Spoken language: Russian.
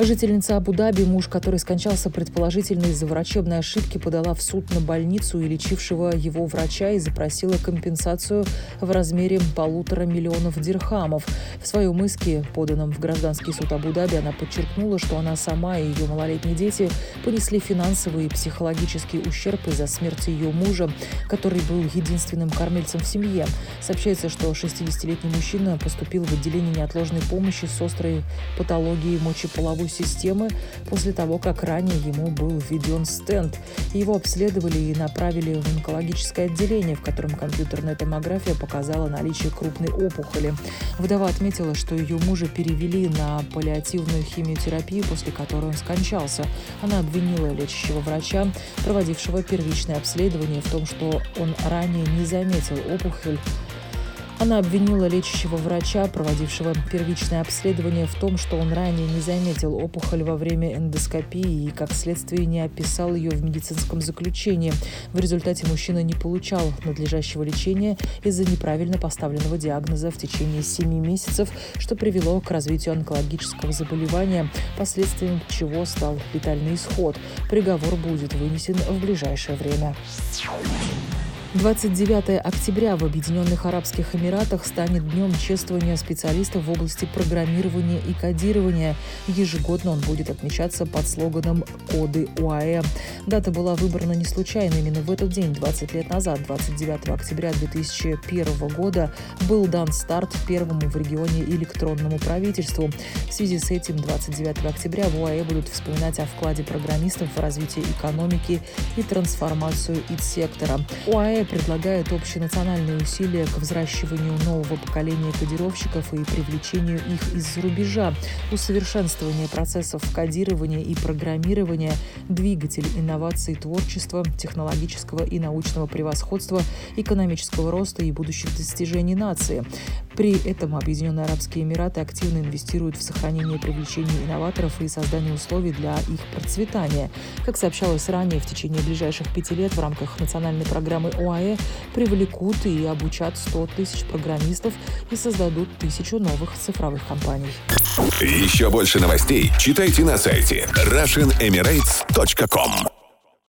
Жительница Абу-Даби, муж, который скончался предположительно из-за врачебной ошибки, подала в суд на больницу и лечившего его врача и запросила компенсацию в размере полутора миллионов дирхамов. В своем иске, поданном в гражданский суд Абу-Даби, она подчеркнула, что она сама и ее малолетние дети понесли финансовый и психологический ущерб из-за смерти ее мужа, который был единственным кормильцем в семье. Сообщается, что 60-летний мужчина поступил в отделение неотложной помощи с острой патологией мочеполовой системы после того, как ранее ему был введен стенд. Его обследовали и направили в онкологическое отделение, в котором компьютерная томография показала наличие крупной опухоли. Вдова отметила, что ее мужа перевели на паллиативную химиотерапию, после которой он скончался. Она обвинила лечащего врача, проводившего первичное обследование, в том, что он ранее не заметил опухоль она обвинила лечащего врача, проводившего первичное обследование, в том, что он ранее не заметил опухоль во время эндоскопии и, как следствие, не описал ее в медицинском заключении. В результате мужчина не получал надлежащего лечения из-за неправильно поставленного диагноза в течение 7 месяцев, что привело к развитию онкологического заболевания, последствием чего стал летальный исход. Приговор будет вынесен в ближайшее время. 29 октября в Объединенных Арабских Эмиратах станет днем чествования специалистов в области программирования и кодирования. Ежегодно он будет отмечаться под слоганом «Коды УАЭ». Дата была выбрана не случайно. Именно в этот день, 20 лет назад, 29 октября 2001 года, был дан старт первому в регионе электронному правительству. В связи с этим 29 октября в УАЭ будут вспоминать о вкладе программистов в развитие экономики и трансформацию ИТ-сектора. УАЭ предлагает общенациональные усилия к взращиванию нового поколения кодировщиков и привлечению их из-за рубежа, усовершенствование процессов кодирования и программирования, двигатель инноваций творчества, технологического и научного превосходства, экономического роста и будущих достижений нации. При этом Объединенные Арабские Эмираты активно инвестируют в сохранение и привлечение инноваторов и создание условий для их процветания. Как сообщалось ранее, в течение ближайших пяти лет в рамках национальной программы ОАЭ привлекут и обучат 100 тысяч программистов и создадут тысячу новых цифровых компаний. Еще больше новостей читайте на сайте RussianEmirates.com